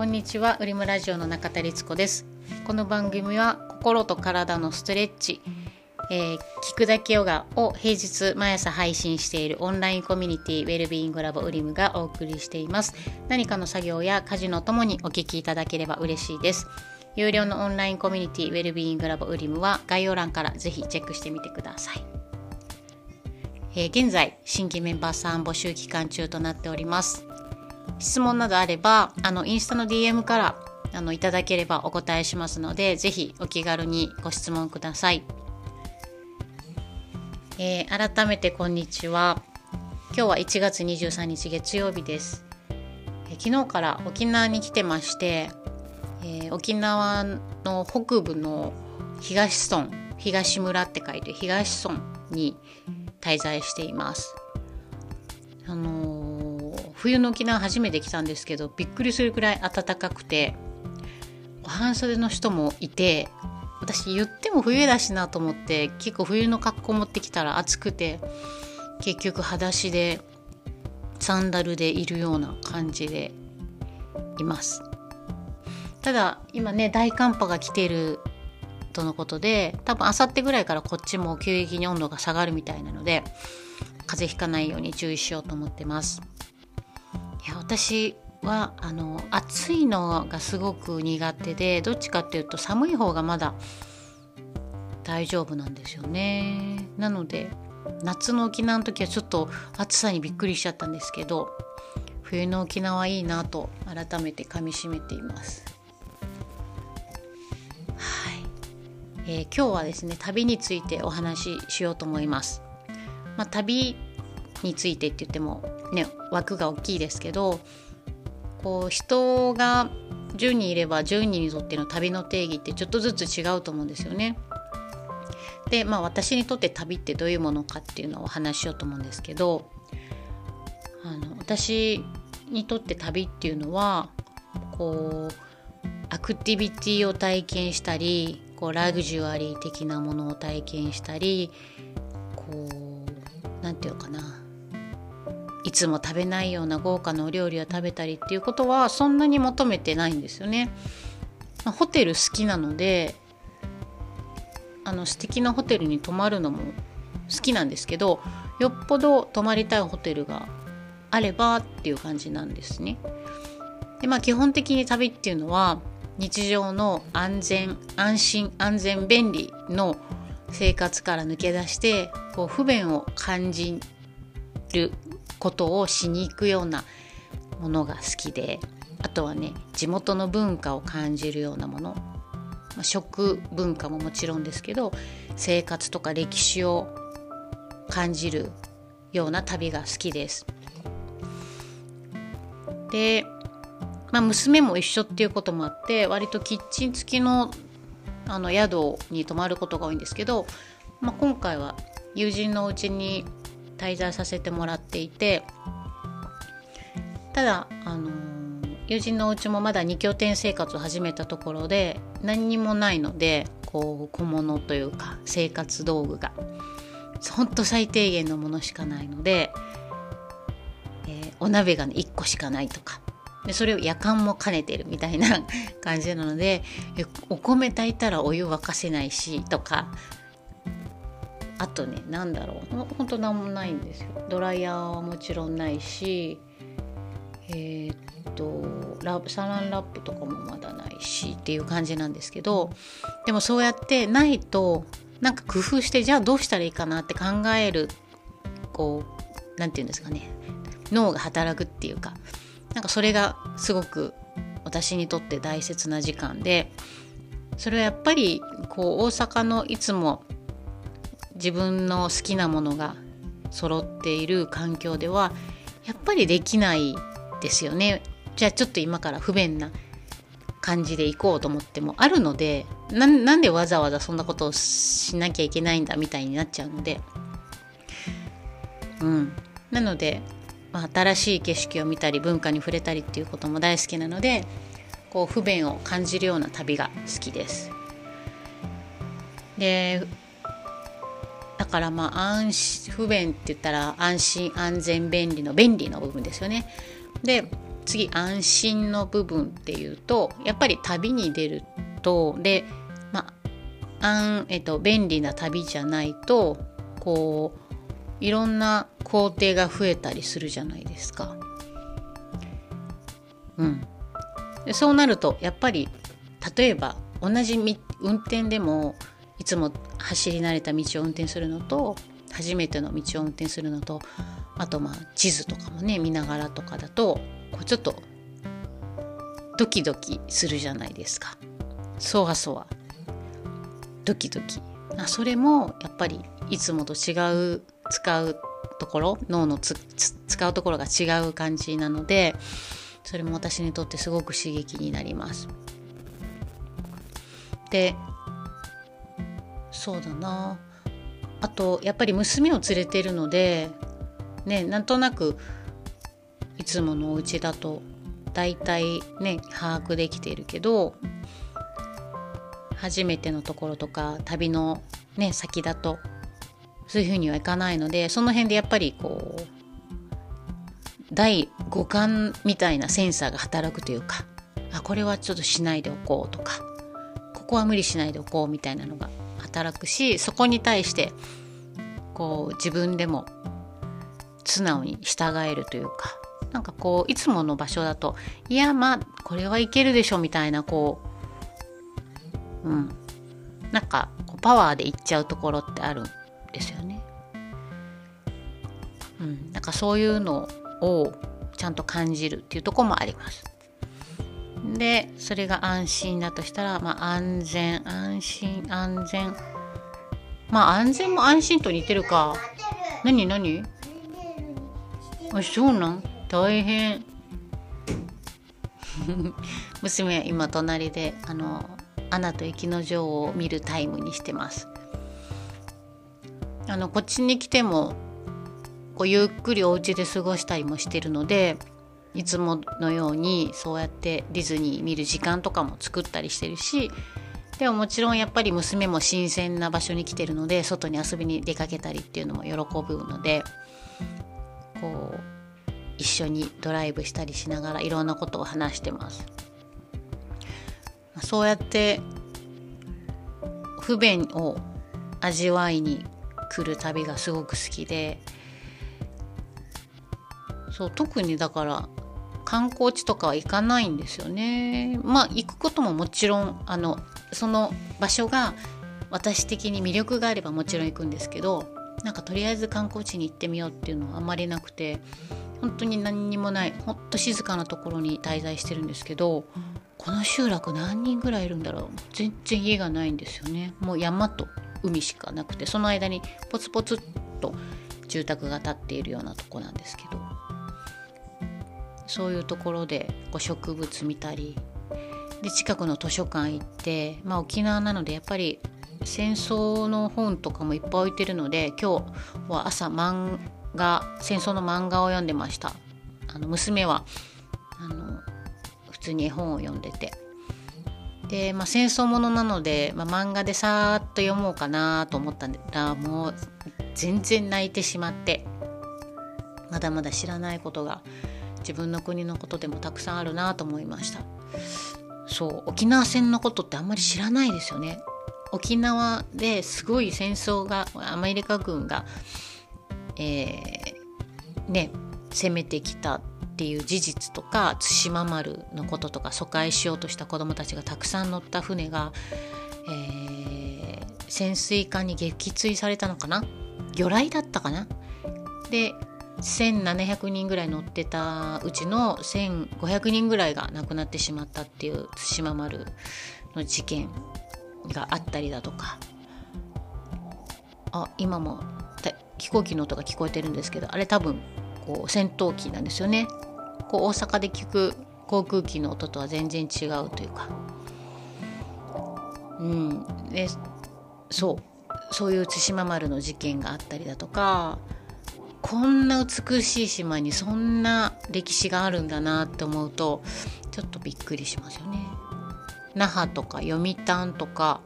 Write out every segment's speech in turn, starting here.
こんにちは、ウリムラジオの中田律子です。この番組は心と体のストレッチ、えー、聞くだけヨガを平日毎朝配信しているオンラインコミュニティウェルビーイングラボウリムがお送りしています。何かの作業や家事のともにお聞きいただければ嬉しいです。有料のオンラインコミュニティウェルビーイングラボウリムは概要欄からぜひチェックしてみてください。えー、現在新規メンバーさん募集期間中となっております質問などあればあのインスタの DM からあのいただければお答えしますのでぜひお気軽にご質問ください、えー、改めてこんにちは。今日は1月23日月曜日です、えー、昨日から沖縄に来てまして、えー、沖縄の北部の東村東村って書いて東村に滞在しています。あの、冬の沖縄初めて来たんですけどびっくりするくらい暖かくて半袖の人もいて私言っても冬だしなと思って結構冬の格好持ってきたら暑くて結局裸足でサンダルでいるような感じでいます。ただ今ね大寒波が来てるとのことで多分あさってぐらいからこっちも急激に温度が下がるみたいなので風邪ひかないように注意しようと思ってます。私はあの暑いのがすごく苦手でどっちかっていうと寒い方がまだ大丈夫なんですよね。なので夏の沖縄の時はちょっと暑さにびっくりしちゃったんですけど冬の沖縄いいなと改めてかみしめています。はい。えー、今日はですね旅についてお話ししようと思います。まあ、旅についてって言ってもね枠が大きいですけどこう人が10人いれば10人にとっての旅の定義ってちょっとずつ違うと思うんですよね。でまあ私にとって旅ってどういうものかっていうのをお話ししようと思うんですけどあの私にとって旅っていうのはこうアクティビティを体験したりこうラグジュアリー的なものを体験したりこう何て言うのかないつも食べないような豪華なお料理を食べたりっていうことはそんなに求めてないんですよね。まあ、ホテル好きなのであの素敵なホテルに泊まるのも好きなんですけどよっぽど泊まりたいホテルがあればっていう感じなんですね。でまあ基本的に旅っていうのは日常の安全安心安全便利の生活から抜け出してこう不便を感じることをしに行くようなものが好きであとはね地元の文化を感じるようなもの、ま、食文化ももちろんですけど生活とか歴史を感じるような旅が好きです。でまあ、娘も一緒っていうこともあって割とキッチン付きのあの宿に泊まることが多いんですけど、まあ、今回は友人のお家に滞在させてもらっていてただ、あの、友人のお家もまだ2拠点生活を始めたところで何にもないのでこう小物というか生活道具がほんと最低限のものしかないので、えー、お鍋が、ね、1個しかないとかでそれを夜間も兼ねてるみたいな感じなのでお米炊いたらお湯沸かせないしとかあとね何だろう。ほんと何もないんですよ。ドライヤーはもちろんないしえー、っとラサランラップとかもまだないしっていう感じなんですけどでもそうやってないとなんか工夫してじゃあどうしたらいいかなって考えるこう何て言うんですかね。脳が働くっていうかなんかそれがすごく私にとって大切な時間でそれはやっぱりこう大阪のいつも自分の好きなものが揃っている環境ではやっぱりできないですよね。じゃあちょっと今から不便な感じで行こうと思ってもあるのでなんでわざわざそんなことをしなきゃいけないんだみたいになっちゃうので。うん。なのでまあ、新しい景色を見たり文化に触れたりっていうことも大好きなのでこう不便を感じるような旅が好きです。でからまあ安心不便って言ったら安心安全便利の便利の部分ですよね。で次安心の部分っていうとやっぱり旅に出るとでまあ安、えっと、便利な旅じゃないとこういろんな工程が増えたりするじゃないですか。うん、そうなるとやっぱり例えば同じ運転でもいつも走り慣れた道を運転するのと初めての道を運転するのとあとまあ地図とかもね見ながらとかだとこうちょっとドキドキするじゃないですか。そわそわ。ドキドキ。あそれもやっぱりいつもと違う使うところ脳の使うところが違う感じなのでそれも私にとってすごく刺激になります。でそうだな。あとやっぱり娘を連れてるのでねなんとなくいつものお家だと大体ね把握できているけど初めてのところとか旅のね先だとそういうふうにはいかないのでその辺でやっぱりこう第五感みたいなセンサーが働くというかあこれはちょっとしないでおこうとかここは無理しないでおこうみたいなのが働くしそこに対してこう自分でも素直に従えるというかなんかこういつもの場所だといやまあこれはいけるでしょみたいなこううんなんかこうパワーでいっちゃうところってあるんですよね。うん、なんかそういうのをちゃんと感じるっていうとこもあります。でそれが安心だとしたら、まあ、安全安心安全。まあ安全も安心と似てるか。何何？あそうなん？大変。娘は今隣であの「アナと雪の女王」を見るタイムにしてます。あのこっちに来てもこうゆっくりお家で過ごしたりもしてるのでいつものようにそうやってディズニー見る時間とかも作ったりしてるしでももちろんやっぱり娘も新鮮な場所に来てるので外に遊びに出かけたりっていうのも喜ぶのでこう一緒にドライブしたりしながらいろんなことを話してます。そうやって不便を味わいに来る旅がすごく好きでそう特にだから観光地とかは行かないんですよね。まあ行くことももちろんあのその場所が私的に魅力があればもちろん行くんですけどなんかとりあえず観光地に行ってみようっていうのはあまりなくて本当に何にもないほんと静かなところに滞在してるんですけどこの集落何人ぐらいいるんだろう。全然家がないんですよね。もう山と海しかなくてその間にポツポツっと住宅が建っているようなとこなんですけど。そういうところでこう植物見たりで近くの図書館行って、まあ、沖縄なのでやっぱり戦争の本とかもいっぱい置いてるので今日は朝漫画戦争の漫画を読んでました。あの娘はあの普通に絵本を読んでて。で、まあ、戦争ものなので、まあ、漫画でさーっと読もうかなと思ったらもう全然泣いてしまってまだまだ知らないことが自分の国のことでもたくさんあるなと思いました。そう沖縄戦のことってあんまり知らないですよね。沖縄ですごい戦争がアメリカ軍が、えー、ね攻めてきたっていう事実とか対馬丸のこととか疎開しようとした子どもたちがたくさん乗った船が、えー、潜水艦に撃墜されたのかな？魚雷だったかな？で1700人ぐらい乗ってたうちの1500人ぐらいが亡くなってしまったっていう対馬丸の事件があったりだとか。あ今も飛行機の音が聞こえてるんですけどあれ多分こう戦闘機なんですよね。こう大阪で聞く航空機の音とは全然違うというか。うん。でそう。そういう対馬丸の事件があったりだとか。こんな美しい島にそんな歴史があるんだなって思うとちょっとびっくりしますよね。那覇とか読谷とか、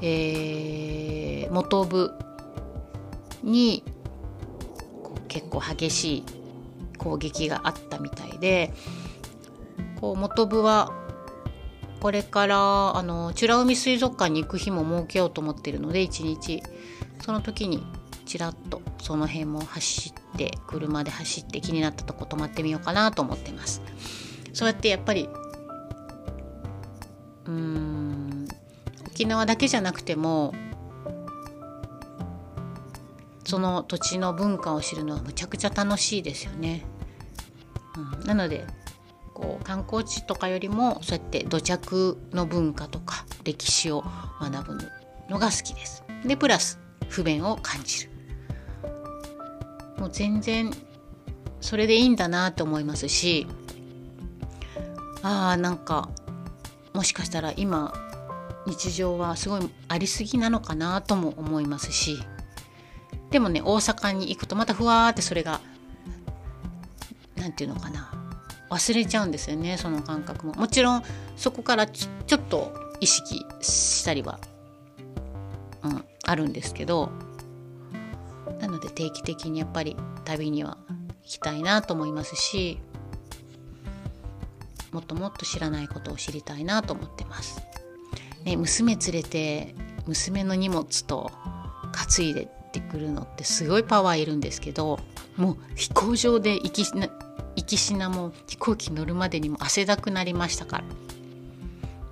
えー、本部に結構激しい攻撃があったみたいでこう元部はこれからあの美ら海水族館に行く日も設けようと思ってるので一日その時にちらっとその辺も走って車で走って気になったとこ泊まってみようかなと思ってますそうやってやっぱりうーん沖縄だけじゃなくてもその土地の文化を知るのはむちゃくちゃ楽しいですよね。うん、なのでこう観光地とかよりもそうやって土着の文化とか歴史を学ぶのが好きです。でプラス不便を感じる。もう全然それでいいんだなと思いますしああなんかもしかしたら今日常はすごいありすぎなのかなとも思いますしでもね大阪に行くとまたふわーってそれが何て言うのかな忘れちゃうんですよねその感覚も。もちろんそこからちょっと意識したりは、うん、あるんですけどので定期的にやっぱり旅には行きたいなと思いますしもっともっと知らないことを知りたいなと思ってます。ね、娘連れて娘の荷物と担いでってくるのってすごいパワーいるんですけどもう飛行場で行きな行きしなも飛行機乗るまでにも汗だくなりましたか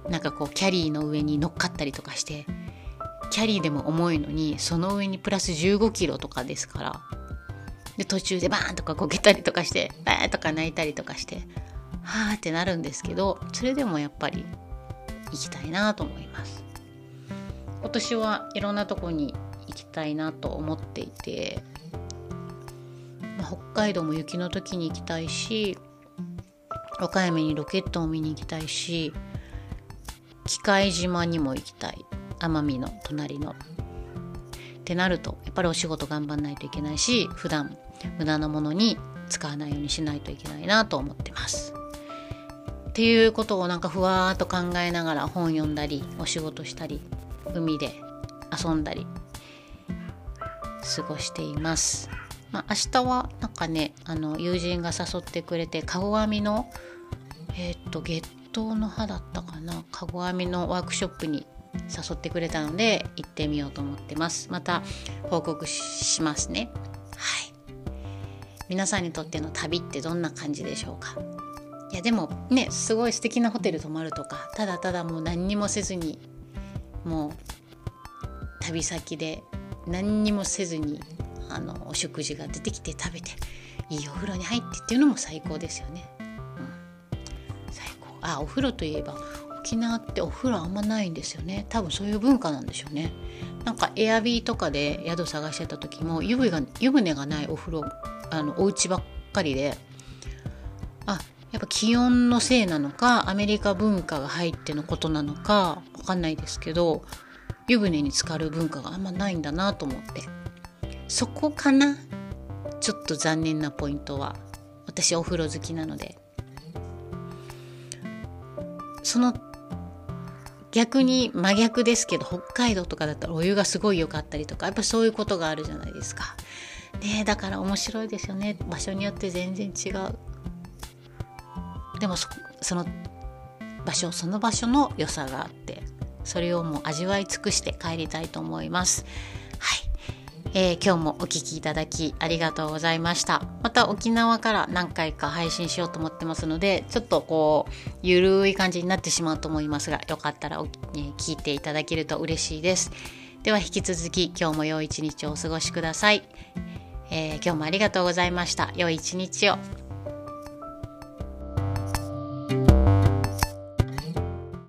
らなんかこうキャリーの上に乗っかったりとかしてキャリーでも重いのにその上にプラス15キロとかですから。で途中でバーンとかこけたりとかしてバーンとか泣いたりとかしてはあってなるんですけどそれでもやっぱり行きたいなと思います。今年はいろんなとこに行きたいなと思っていて、まあ、北海道も雪の時に行きたいし和歌山にロケットを見に行きたいし機械島にも行きたい。奄美の隣の。ってなるとやっぱりお仕事頑張んないといけないし普段無駄なものに使わないようにしないといけないなと思ってます。っていうことをなんかふわーっと考えながら本読んだりお仕事したり海で遊んだり過ごしています。まあ、明日はなんかねあの友人が誘ってくれてかご編みのえっ、と月頭の葉だったかな。かご編みのワークショップに誘ってくれたので行ってみようと思ってます。また報告しますね。はい。皆さんにとっての旅ってどんな感じでしょうか？いやでもねすごい素敵なホテル泊まるとかただただもう何にもせずにもう旅先で何にもせずにあのお食事が出てきて食べていいお風呂に入ってっていうのも最高ですよね。うん、最高。あお風呂といえば沖縄ってお風呂あんまないんですよね。多分そういう文化なんでしょうね。なんかエアビーとかで宿探してた時も湯船が湯船がないお風呂あのお家ばっかりであやっぱ気温のせいなのかアメリカ文化が入ってのことなのかわかんないですけど湯船に浸かる文化があんまないんだなと思って。そこかな？ちょっと残念なポイントは。私お風呂好きなので。その逆に真逆ですけど北海道とかだったらお湯がすごい良かったりとかやっぱそういうことがあるじゃないですか。ねだから面白いですよね場所によって全然違う。でもその場所その場所の良さがあってそれをもう味わい尽くして帰りたいと思います。はい、えー、今日もお聴きいただきありがとうございました。また沖縄から何回か配信しようと思ってますので、ちょっとこう、ゆるい感じになってしまうと思いますが、よかったら、ね、聞いていただけると嬉しいです。では引き続き今日も良い一日をお過ごしください。えー、今日もありがとうございました。良い一日を。